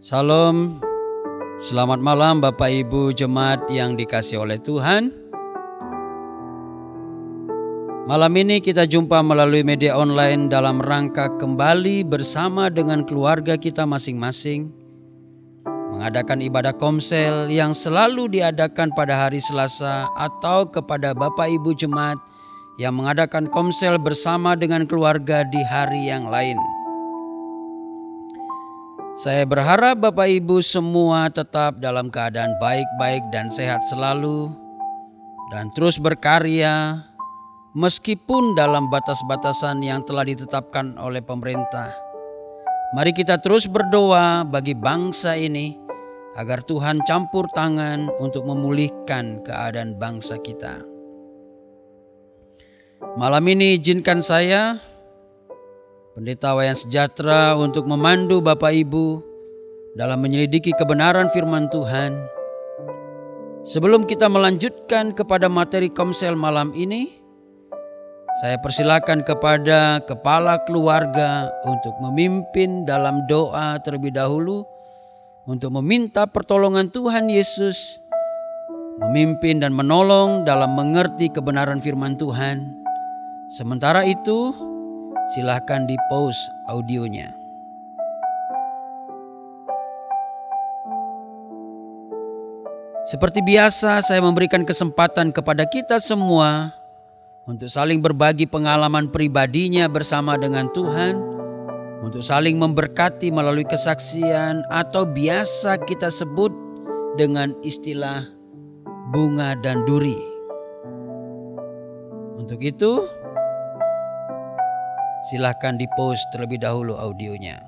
Salam, selamat malam Bapak Ibu jemaat yang dikasih oleh Tuhan. Malam ini kita jumpa melalui media online dalam rangka kembali bersama dengan keluarga kita masing-masing mengadakan ibadah komsel yang selalu diadakan pada hari Selasa atau kepada Bapak Ibu jemaat yang mengadakan komsel bersama dengan keluarga di hari yang lain. Saya berharap Bapak Ibu semua tetap dalam keadaan baik-baik dan sehat selalu dan terus berkarya meskipun dalam batas-batasan yang telah ditetapkan oleh pemerintah. Mari kita terus berdoa bagi bangsa ini agar Tuhan campur tangan untuk memulihkan keadaan bangsa kita. Malam ini izinkan saya Pendeta Wayan Sejahtera untuk memandu Bapak Ibu dalam menyelidiki kebenaran firman Tuhan. Sebelum kita melanjutkan kepada materi komsel malam ini, saya persilakan kepada kepala keluarga untuk memimpin dalam doa terlebih dahulu untuk meminta pertolongan Tuhan Yesus memimpin dan menolong dalam mengerti kebenaran firman Tuhan. Sementara itu, silahkan di pause audionya. Seperti biasa, saya memberikan kesempatan kepada kita semua untuk saling berbagi pengalaman pribadinya bersama dengan Tuhan, untuk saling memberkati melalui kesaksian, atau biasa kita sebut dengan istilah bunga dan duri. Untuk itu, silahkan di post terlebih dahulu audionya.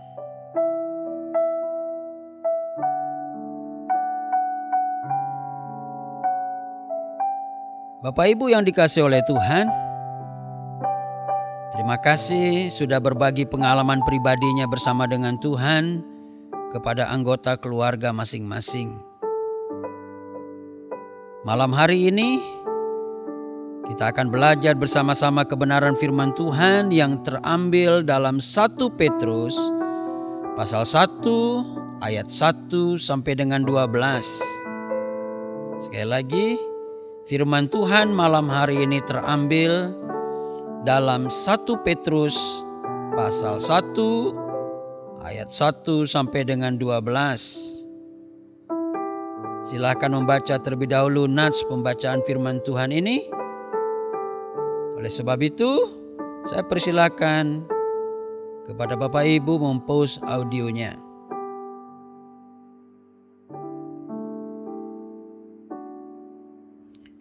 Bapak Ibu yang dikasih oleh Tuhan, terima kasih sudah berbagi pengalaman pribadinya bersama dengan Tuhan kepada anggota keluarga masing-masing. Malam hari ini kita akan belajar bersama-sama kebenaran firman Tuhan yang terambil dalam 1 Petrus pasal 1 ayat 1 sampai dengan 12. Sekali lagi, Firman Tuhan malam hari ini terambil dalam 1 Petrus pasal 1 ayat 1 sampai dengan 12. Silakan membaca terlebih dahulu nats pembacaan firman Tuhan ini. Oleh sebab itu, saya persilakan kepada Bapak Ibu mempost audionya.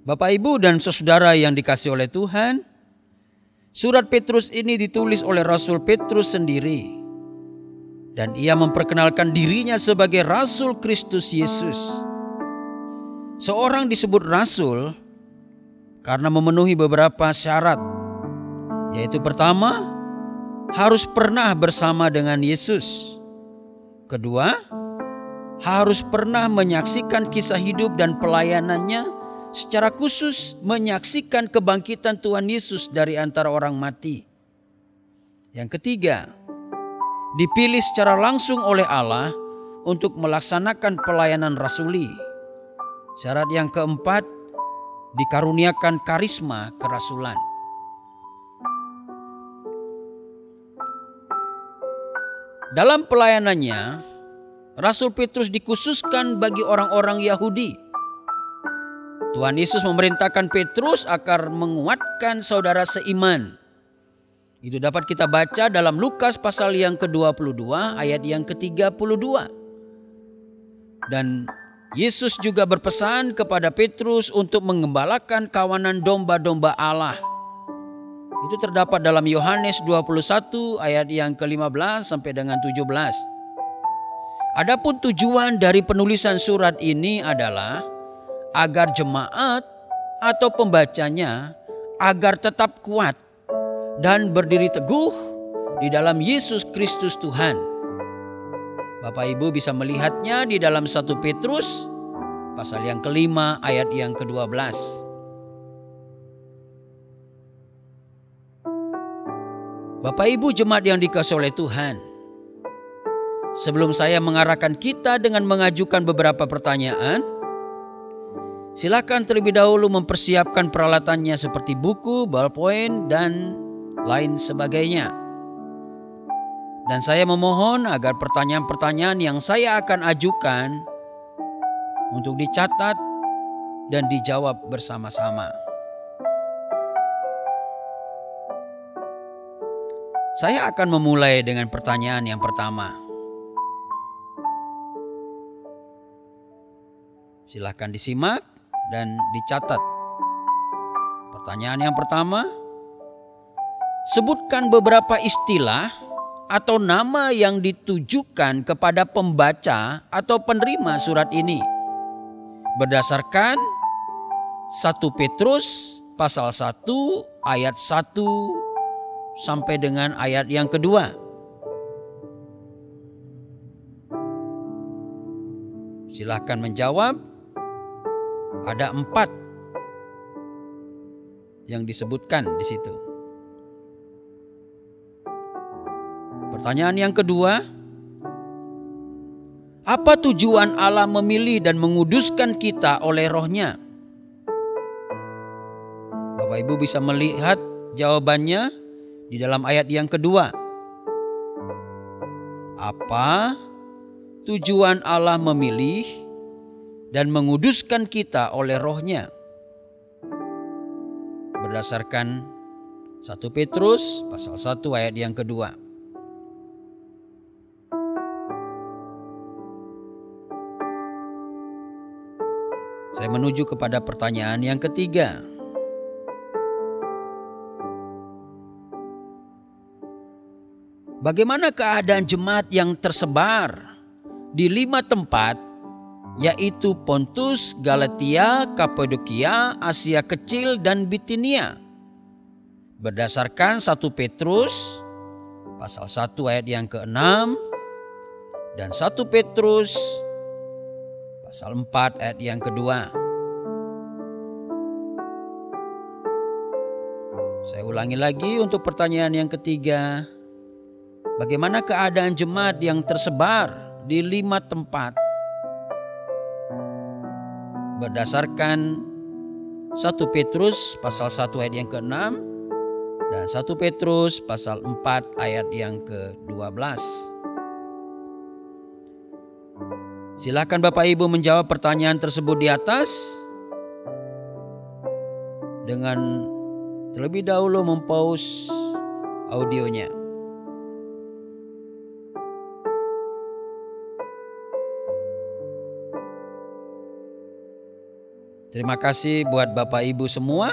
Bapak, Ibu, dan saudara yang dikasih oleh Tuhan, surat Petrus ini ditulis oleh Rasul Petrus sendiri, dan ia memperkenalkan dirinya sebagai Rasul Kristus Yesus. Seorang disebut Rasul karena memenuhi beberapa syarat, yaitu pertama, harus pernah bersama dengan Yesus. Kedua, harus pernah menyaksikan kisah hidup dan pelayanannya secara khusus menyaksikan kebangkitan Tuhan Yesus dari antara orang mati. Yang ketiga, dipilih secara langsung oleh Allah untuk melaksanakan pelayanan rasuli. Syarat yang keempat, dikaruniakan karisma kerasulan. Dalam pelayanannya, Rasul Petrus dikhususkan bagi orang-orang Yahudi Tuhan Yesus memerintahkan Petrus agar menguatkan saudara seiman. Itu dapat kita baca dalam Lukas pasal yang ke-22 ayat yang ke-32. Dan Yesus juga berpesan kepada Petrus untuk mengembalakan kawanan domba-domba Allah. Itu terdapat dalam Yohanes 21 ayat yang ke-15 sampai dengan 17. Adapun tujuan dari penulisan surat ini adalah agar jemaat atau pembacanya agar tetap kuat dan berdiri teguh di dalam Yesus Kristus Tuhan. Bapak Ibu bisa melihatnya di dalam 1 Petrus pasal yang kelima ayat yang ke-12. Bapak Ibu jemaat yang dikasih oleh Tuhan. Sebelum saya mengarahkan kita dengan mengajukan beberapa pertanyaan, silakan terlebih dahulu mempersiapkan peralatannya seperti buku, ballpoint, dan lain sebagainya. Dan saya memohon agar pertanyaan-pertanyaan yang saya akan ajukan untuk dicatat dan dijawab bersama-sama. Saya akan memulai dengan pertanyaan yang pertama. Silahkan disimak dan dicatat. Pertanyaan yang pertama, sebutkan beberapa istilah atau nama yang ditujukan kepada pembaca atau penerima surat ini berdasarkan 1 Petrus pasal 1 ayat 1 sampai dengan ayat yang kedua. Silahkan menjawab ada empat yang disebutkan di situ. Pertanyaan yang kedua, apa tujuan Allah memilih dan menguduskan kita oleh rohnya? Bapak Ibu bisa melihat jawabannya di dalam ayat yang kedua. Apa tujuan Allah memilih dan menguduskan kita oleh rohnya. Berdasarkan 1 Petrus pasal 1 ayat yang kedua. Menuju kepada pertanyaan yang ketiga. Bagaimana keadaan jemaat yang tersebar di lima tempat yaitu Pontus, Galatia, Kapadokia, Asia Kecil, dan Bitinia. Berdasarkan 1 Petrus pasal 1 ayat yang ke-6 dan 1 Petrus pasal 4 ayat yang kedua. Saya ulangi lagi untuk pertanyaan yang ketiga. Bagaimana keadaan jemaat yang tersebar di lima tempat berdasarkan 1 Petrus pasal 1 ayat yang ke-6 dan 1 Petrus pasal 4 ayat yang ke-12. Silakan Bapak Ibu menjawab pertanyaan tersebut di atas dengan terlebih dahulu mempause audionya. Terima kasih buat Bapak Ibu semua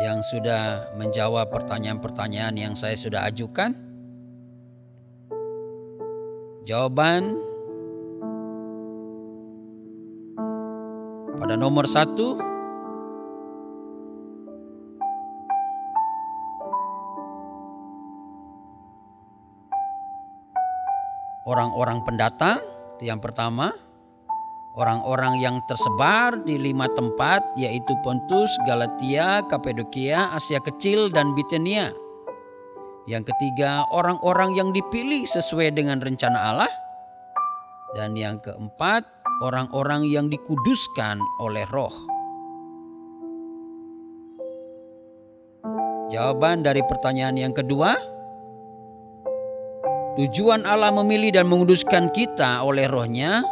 yang sudah menjawab pertanyaan-pertanyaan yang saya sudah ajukan. Jawaban pada nomor satu orang-orang pendatang itu yang pertama orang-orang yang tersebar di lima tempat yaitu Pontus, Galatia, Kapadokia, Asia Kecil dan Bitinia. Yang ketiga, orang-orang yang dipilih sesuai dengan rencana Allah. Dan yang keempat, orang-orang yang dikuduskan oleh Roh. Jawaban dari pertanyaan yang kedua, tujuan Allah memilih dan menguduskan kita oleh rohnya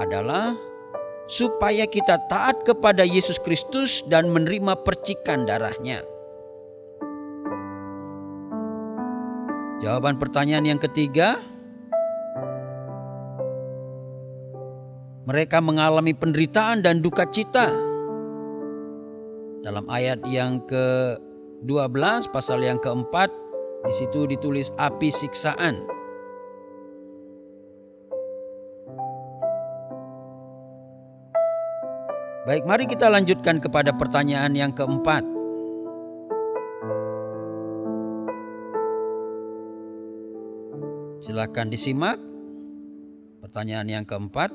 adalah supaya kita taat kepada Yesus Kristus dan menerima percikan darahnya. Jawaban pertanyaan yang ketiga, mereka mengalami penderitaan dan duka cita. Dalam ayat yang ke-12 pasal yang keempat di situ ditulis api siksaan. Baik, mari kita lanjutkan kepada pertanyaan yang keempat. Silakan disimak. Pertanyaan yang keempat.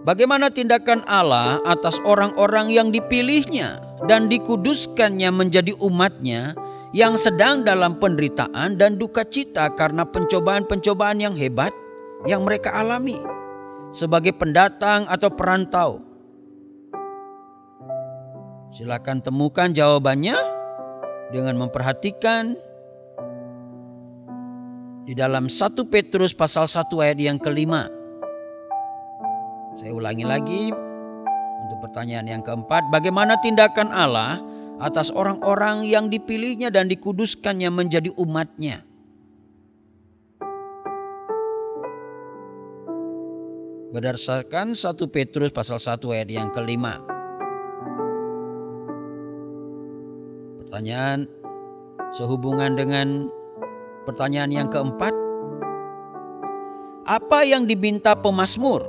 Bagaimana tindakan Allah atas orang-orang yang dipilihnya dan dikuduskannya menjadi umatnya yang sedang dalam penderitaan dan duka cita karena pencobaan-pencobaan yang hebat yang mereka alami sebagai pendatang atau perantau. Silakan temukan jawabannya dengan memperhatikan di dalam 1 Petrus pasal 1 ayat yang kelima. Saya ulangi lagi untuk pertanyaan yang keempat, bagaimana tindakan Allah atas orang-orang yang dipilihnya dan dikuduskannya menjadi umatnya? Berdasarkan 1 Petrus pasal 1 ayat yang kelima. Pertanyaan sehubungan dengan pertanyaan yang keempat. Apa yang diminta pemazmur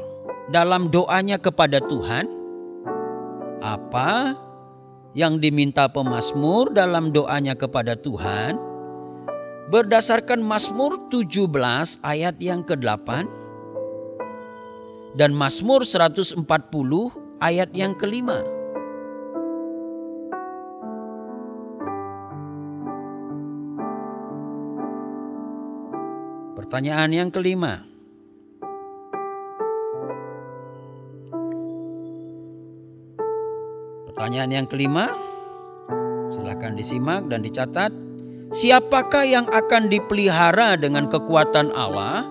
dalam doanya kepada Tuhan? Apa yang diminta pemazmur dalam doanya kepada Tuhan? Berdasarkan Mazmur 17 ayat yang ke-8 dan Mazmur 140 ayat yang kelima. Pertanyaan yang kelima. Pertanyaan yang kelima, silakan disimak dan dicatat. Siapakah yang akan dipelihara dengan kekuatan Allah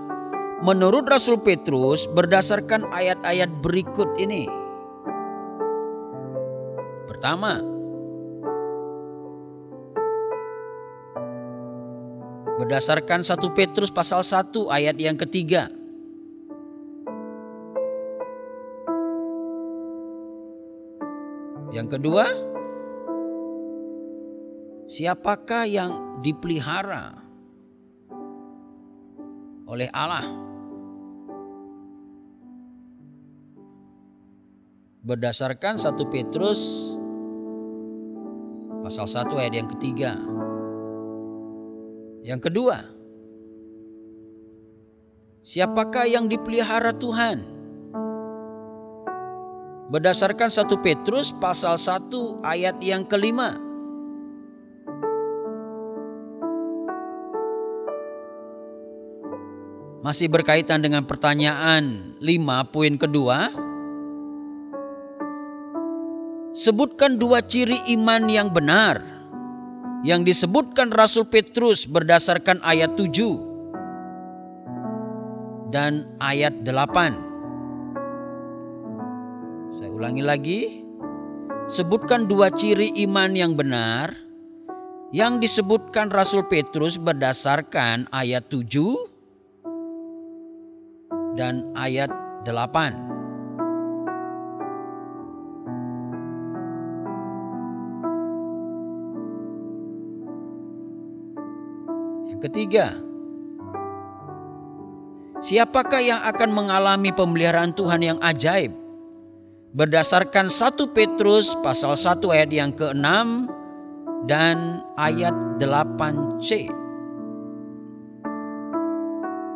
menurut Rasul Petrus berdasarkan ayat-ayat berikut ini. Pertama, berdasarkan 1 Petrus pasal 1 ayat yang ketiga. Yang kedua, siapakah yang dipelihara oleh Allah? berdasarkan 1 Petrus pasal 1 ayat yang ketiga. Yang kedua, siapakah yang dipelihara Tuhan? Berdasarkan 1 Petrus pasal 1 ayat yang kelima. Masih berkaitan dengan pertanyaan 5 poin kedua, sebutkan dua ciri iman yang benar yang disebutkan Rasul Petrus berdasarkan ayat 7 dan ayat 8. Ulangi lagi. Sebutkan dua ciri iman yang benar yang disebutkan Rasul Petrus berdasarkan ayat 7 dan ayat 8. Ketiga, siapakah yang akan mengalami pemeliharaan Tuhan yang ajaib? Berdasarkan 1 Petrus pasal 1 ayat yang ke-6 dan ayat 8c.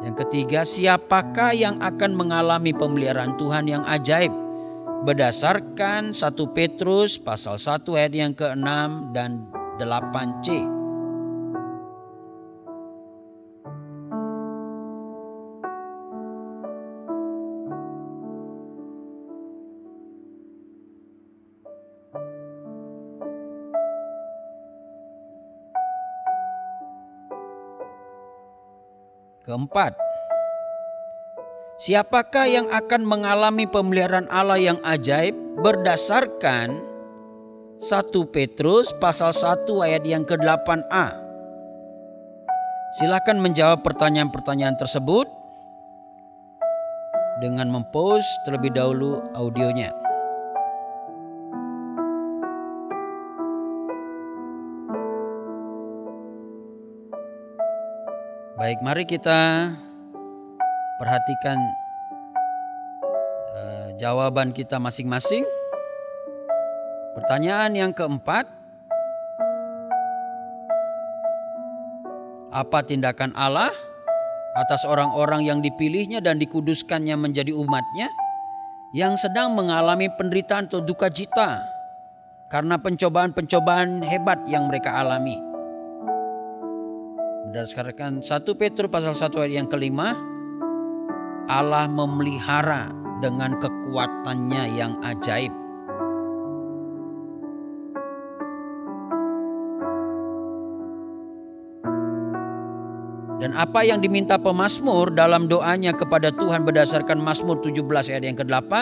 Yang ketiga, siapakah yang akan mengalami pemeliharaan Tuhan yang ajaib? Berdasarkan 1 Petrus pasal 1 ayat yang ke-6 dan 8c. Keempat, siapakah yang akan mengalami pemeliharaan Allah yang ajaib berdasarkan 1 Petrus pasal 1 ayat yang ke-8a. Silakan menjawab pertanyaan-pertanyaan tersebut dengan mempost terlebih dahulu audionya. Baik, mari kita perhatikan uh, jawaban kita masing-masing. Pertanyaan yang keempat, apa tindakan Allah atas orang-orang yang dipilihnya dan dikuduskannya menjadi umatnya yang sedang mengalami penderitaan atau duka cita karena pencobaan-pencobaan hebat yang mereka alami? Berdasarkan 1 Petrus pasal 1 ayat yang kelima, Allah memelihara dengan kekuatannya yang ajaib. Dan apa yang diminta pemazmur dalam doanya kepada Tuhan berdasarkan Mazmur 17 ayat yang ke-8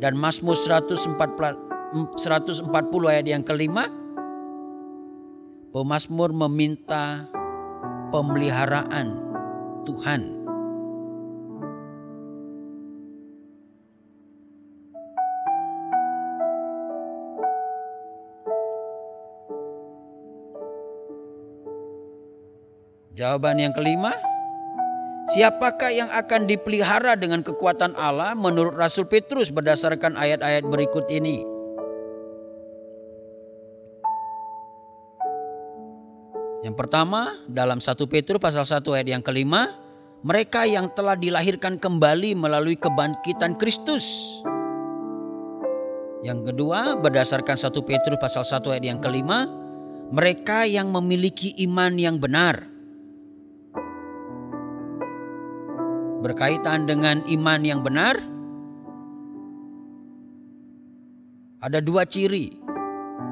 dan Mazmur 140, 140 ayat yang kelima, pemazmur meminta pemeliharaan Tuhan Jawaban yang kelima, siapakah yang akan dipelihara dengan kekuatan Allah menurut Rasul Petrus berdasarkan ayat-ayat berikut ini? Yang pertama, dalam 1 Petrus pasal 1 ayat yang kelima, mereka yang telah dilahirkan kembali melalui kebangkitan Kristus. Yang kedua, berdasarkan 1 Petrus pasal 1 ayat yang kelima, mereka yang memiliki iman yang benar. berkaitan dengan iman yang benar, ada dua ciri.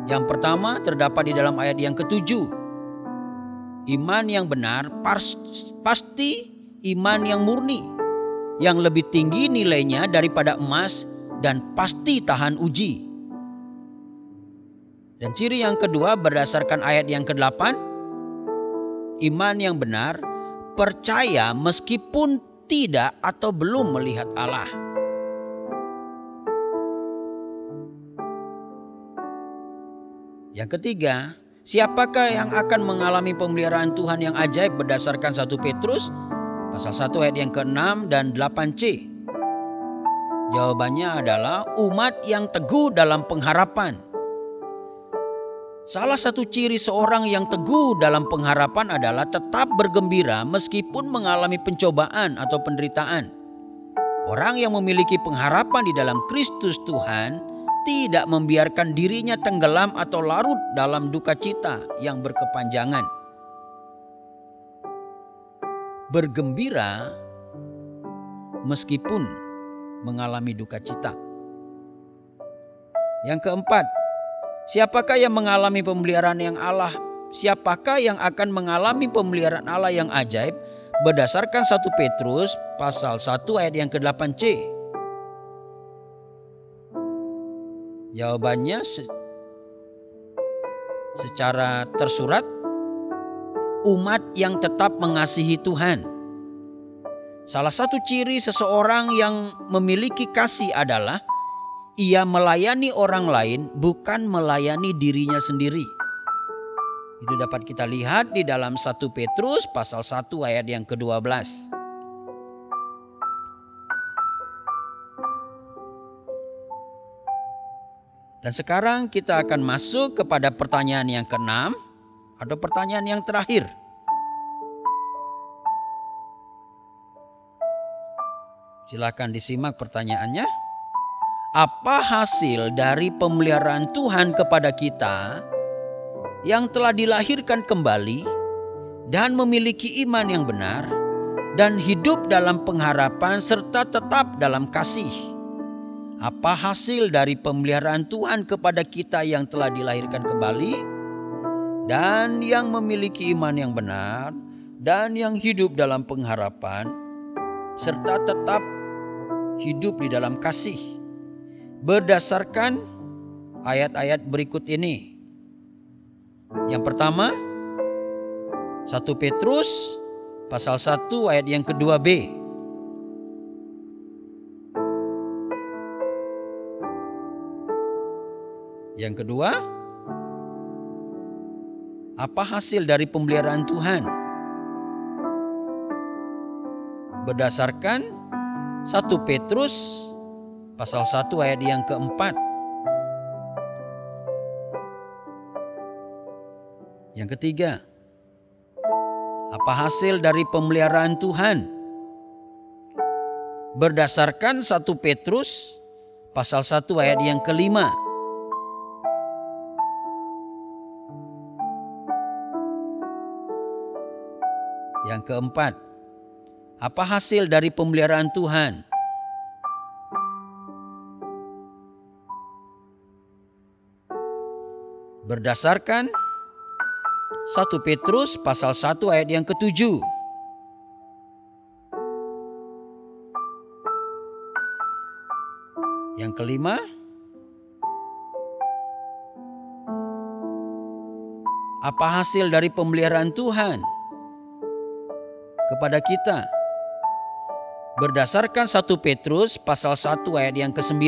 Yang pertama terdapat di dalam ayat yang ketujuh. Iman yang benar pasti iman yang murni, yang lebih tinggi nilainya daripada emas dan pasti tahan uji. Dan ciri yang kedua berdasarkan ayat yang ke-8, iman yang benar percaya meskipun tidak atau belum melihat Allah. Yang ketiga, siapakah yang akan mengalami pemeliharaan Tuhan yang ajaib berdasarkan 1 Petrus pasal 1 ayat yang ke-6 dan 8c? Jawabannya adalah umat yang teguh dalam pengharapan Salah satu ciri seorang yang teguh dalam pengharapan adalah tetap bergembira meskipun mengalami pencobaan atau penderitaan. Orang yang memiliki pengharapan di dalam Kristus Tuhan tidak membiarkan dirinya tenggelam atau larut dalam duka cita yang berkepanjangan. Bergembira meskipun mengalami duka cita. Yang keempat, Siapakah yang mengalami pemeliharaan yang Allah? Siapakah yang akan mengalami pemeliharaan Allah yang ajaib? Berdasarkan 1 Petrus pasal 1 ayat yang ke-8c. Jawabannya se secara tersurat umat yang tetap mengasihi Tuhan. Salah satu ciri seseorang yang memiliki kasih adalah ia melayani orang lain bukan melayani dirinya sendiri. Itu dapat kita lihat di dalam 1 Petrus pasal 1 ayat yang ke-12. Dan sekarang kita akan masuk kepada pertanyaan yang keenam atau pertanyaan yang terakhir. Silakan disimak pertanyaannya apa hasil dari pemeliharaan Tuhan kepada kita yang telah dilahirkan kembali dan memiliki iman yang benar dan hidup dalam pengharapan serta tetap dalam kasih. Apa hasil dari pemeliharaan Tuhan kepada kita yang telah dilahirkan kembali dan yang memiliki iman yang benar dan yang hidup dalam pengharapan serta tetap hidup di dalam kasih berdasarkan ayat-ayat berikut ini. Yang pertama, 1 Petrus pasal 1 ayat yang kedua B. Yang kedua, apa hasil dari pemeliharaan Tuhan? Berdasarkan 1 Petrus pasal 1 ayat yang keempat. Yang ketiga, apa hasil dari pemeliharaan Tuhan? Berdasarkan 1 Petrus pasal 1 ayat yang kelima. Yang keempat, apa hasil dari pemeliharaan Tuhan? Berdasarkan 1 Petrus pasal 1 ayat yang ketujuh. Yang kelima, apa hasil dari pemeliharaan Tuhan kepada kita? Berdasarkan 1 Petrus pasal 1 ayat yang ke-9.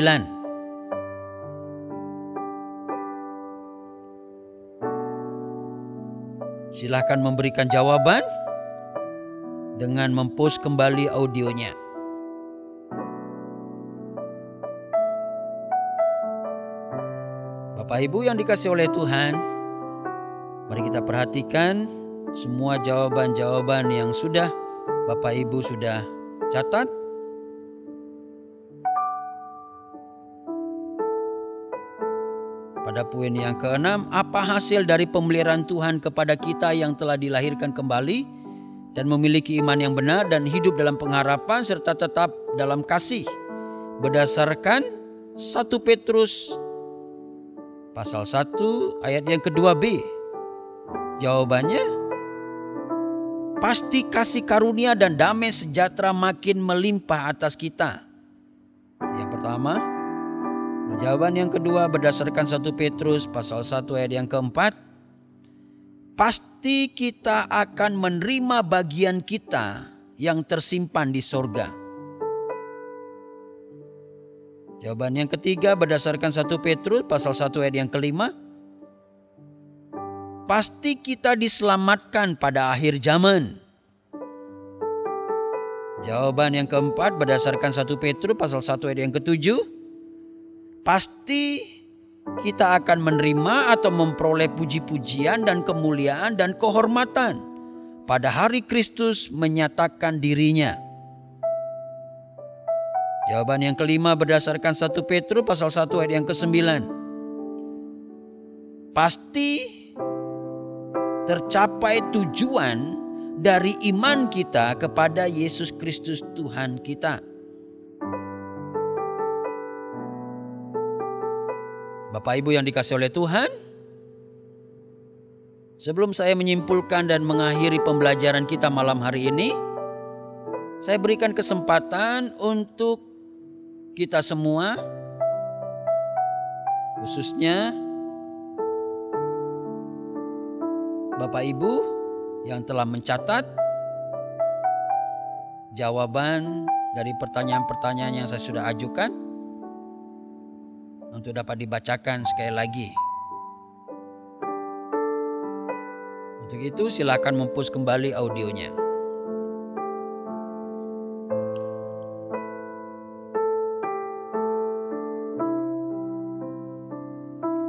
Silahkan memberikan jawaban dengan mempost kembali audionya. Bapak Ibu yang dikasih oleh Tuhan, mari kita perhatikan semua jawaban-jawaban yang sudah Bapak Ibu sudah catat. Pada poin yang keenam, apa hasil dari pemeliharaan Tuhan kepada kita yang telah dilahirkan kembali dan memiliki iman yang benar dan hidup dalam pengharapan serta tetap dalam kasih berdasarkan 1 Petrus pasal 1 ayat yang kedua B. Jawabannya pasti kasih karunia dan damai sejahtera makin melimpah atas kita. Yang pertama, jawaban yang kedua berdasarkan 1 Petrus pasal 1 ayat yang keempat, pasti kita akan menerima bagian kita yang tersimpan di sorga. Jawaban yang ketiga berdasarkan 1 Petrus pasal 1 ayat yang kelima. Pasti kita diselamatkan pada akhir zaman. Jawaban yang keempat berdasarkan 1 Petrus pasal 1 ayat yang ketujuh. Pasti kita akan menerima atau memperoleh puji-pujian dan kemuliaan dan kehormatan pada hari Kristus menyatakan dirinya. Jawaban yang kelima berdasarkan 1 Petrus pasal 1 ayat yang ke-9. Pasti tercapai tujuan dari iman kita kepada Yesus Kristus Tuhan kita. Bapak Ibu yang dikasih oleh Tuhan, sebelum saya menyimpulkan dan mengakhiri pembelajaran kita malam hari ini, saya berikan kesempatan untuk kita semua, khususnya Bapak Ibu yang telah mencatat jawaban dari pertanyaan-pertanyaan yang saya sudah ajukan untuk dapat dibacakan sekali lagi. Untuk itu silakan mempost kembali audionya.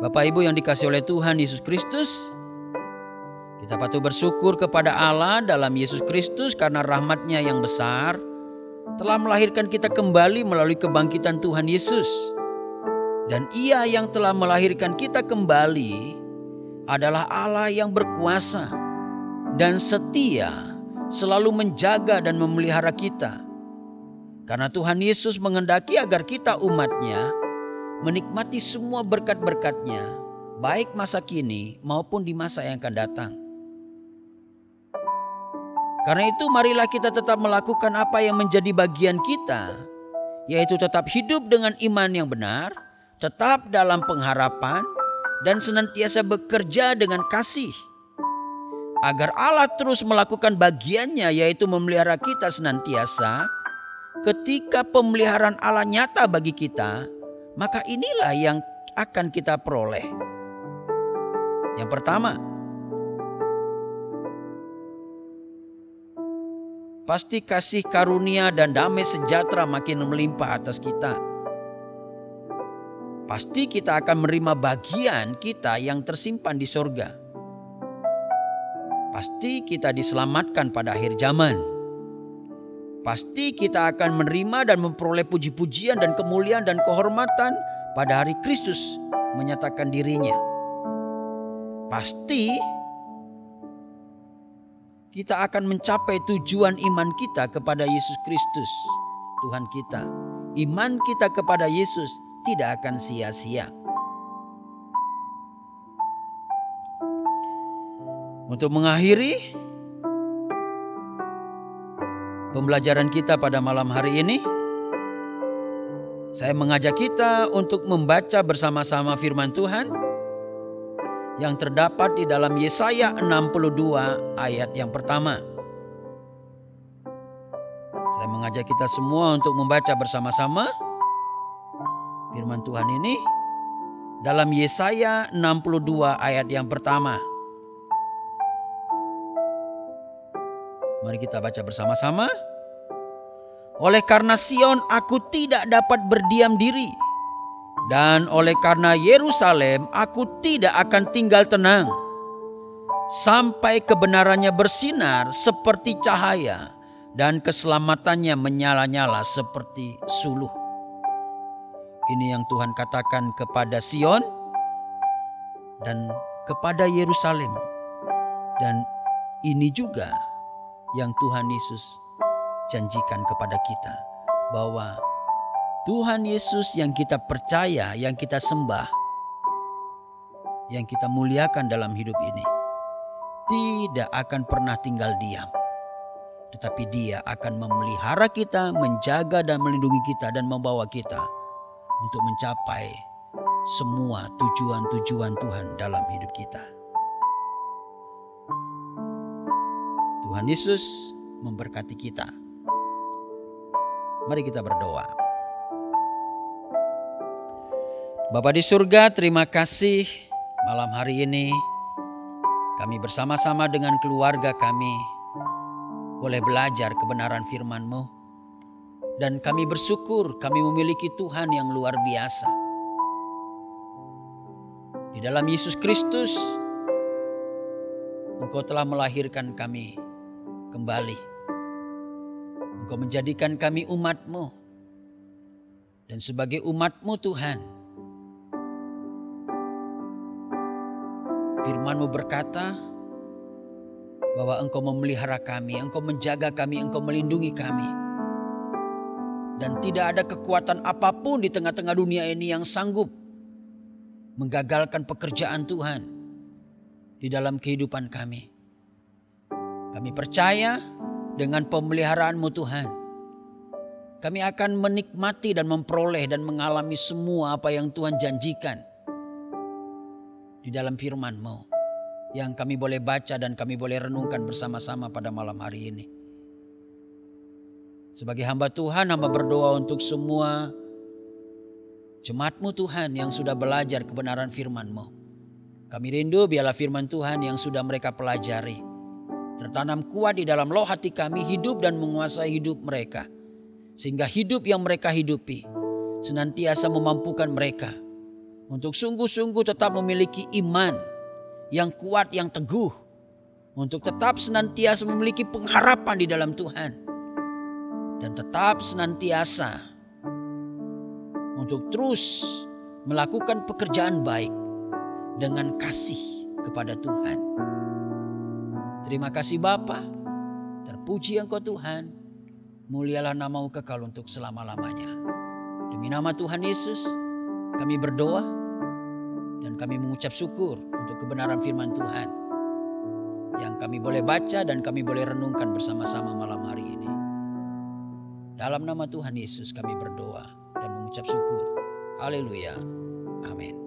Bapak Ibu yang dikasih oleh Tuhan Yesus Kristus, kita patut bersyukur kepada Allah dalam Yesus Kristus karena rahmatnya yang besar telah melahirkan kita kembali melalui kebangkitan Tuhan Yesus. Dan ia yang telah melahirkan kita kembali adalah Allah yang berkuasa dan setia selalu menjaga dan memelihara kita. Karena Tuhan Yesus mengendaki agar kita umatnya menikmati semua berkat-berkatnya, baik masa kini maupun di masa yang akan datang. Karena itu marilah kita tetap melakukan apa yang menjadi bagian kita, yaitu tetap hidup dengan iman yang benar, tetap dalam pengharapan, dan senantiasa bekerja dengan kasih. Agar Allah terus melakukan bagiannya yaitu memelihara kita senantiasa ketika pemeliharaan Allah nyata bagi kita maka inilah yang akan kita peroleh. Yang pertama, pasti kasih karunia dan damai sejahtera makin melimpah atas kita. Pasti kita akan menerima bagian kita yang tersimpan di sorga. Pasti kita diselamatkan pada akhir zaman pasti kita akan menerima dan memperoleh puji-pujian dan kemuliaan dan kehormatan pada hari Kristus menyatakan dirinya. Pasti kita akan mencapai tujuan iman kita kepada Yesus Kristus, Tuhan kita. Iman kita kepada Yesus tidak akan sia-sia. Untuk mengakhiri pembelajaran kita pada malam hari ini, saya mengajak kita untuk membaca bersama-sama firman Tuhan yang terdapat di dalam Yesaya 62 ayat yang pertama. Saya mengajak kita semua untuk membaca bersama-sama firman Tuhan ini dalam Yesaya 62 ayat yang pertama. Mari kita baca bersama-sama. Oleh karena Sion aku tidak dapat berdiam diri dan oleh karena Yerusalem, aku tidak akan tinggal tenang sampai kebenarannya bersinar seperti cahaya dan keselamatannya menyala-nyala seperti suluh. Ini yang Tuhan katakan kepada Sion dan kepada Yerusalem. Dan ini juga yang Tuhan Yesus janjikan kepada kita bahwa Tuhan Yesus yang kita percaya, yang kita sembah, yang kita muliakan dalam hidup ini, tidak akan pernah tinggal diam. Tetapi dia akan memelihara kita, menjaga dan melindungi kita dan membawa kita untuk mencapai semua tujuan-tujuan Tuhan dalam hidup kita. Tuhan Yesus memberkati kita. Mari kita berdoa. Bapak di surga, terima kasih malam hari ini kami bersama-sama dengan keluarga kami boleh belajar kebenaran firman-Mu. Dan kami bersyukur kami memiliki Tuhan yang luar biasa. Di dalam Yesus Kristus, Engkau telah melahirkan kami kembali. Engkau menjadikan kami umat-Mu. Dan sebagai umat-Mu Tuhan, Firmanmu berkata bahwa engkau memelihara kami, engkau menjaga kami, engkau melindungi kami. Dan tidak ada kekuatan apa pun di tengah-tengah dunia ini yang sanggup menggagalkan pekerjaan Tuhan di dalam kehidupan kami. Kami percaya dengan pemeliharaanmu Tuhan. Kami akan menikmati dan memperoleh dan mengalami semua apa yang Tuhan janjikan di dalam firman-Mu yang kami boleh baca dan kami boleh renungkan bersama-sama pada malam hari ini. Sebagai hamba Tuhan, hamba berdoa untuk semua jemaatmu Tuhan yang sudah belajar kebenaran firman-Mu. Kami rindu biarlah firman Tuhan yang sudah mereka pelajari. Tertanam kuat di dalam loh hati kami hidup dan menguasai hidup mereka. Sehingga hidup yang mereka hidupi senantiasa memampukan mereka untuk sungguh-sungguh tetap memiliki iman yang kuat, yang teguh, untuk tetap senantiasa memiliki pengharapan di dalam Tuhan, dan tetap senantiasa untuk terus melakukan pekerjaan baik dengan kasih kepada Tuhan. Terima kasih Bapa, terpuji Engkau Tuhan, mulialah namamu kekal untuk selama-lamanya. Demi nama Tuhan Yesus, kami berdoa dan kami mengucap syukur untuk kebenaran firman Tuhan yang kami boleh baca dan kami boleh renungkan bersama-sama malam hari ini. Dalam nama Tuhan Yesus kami berdoa dan mengucap syukur. Haleluya. Amin.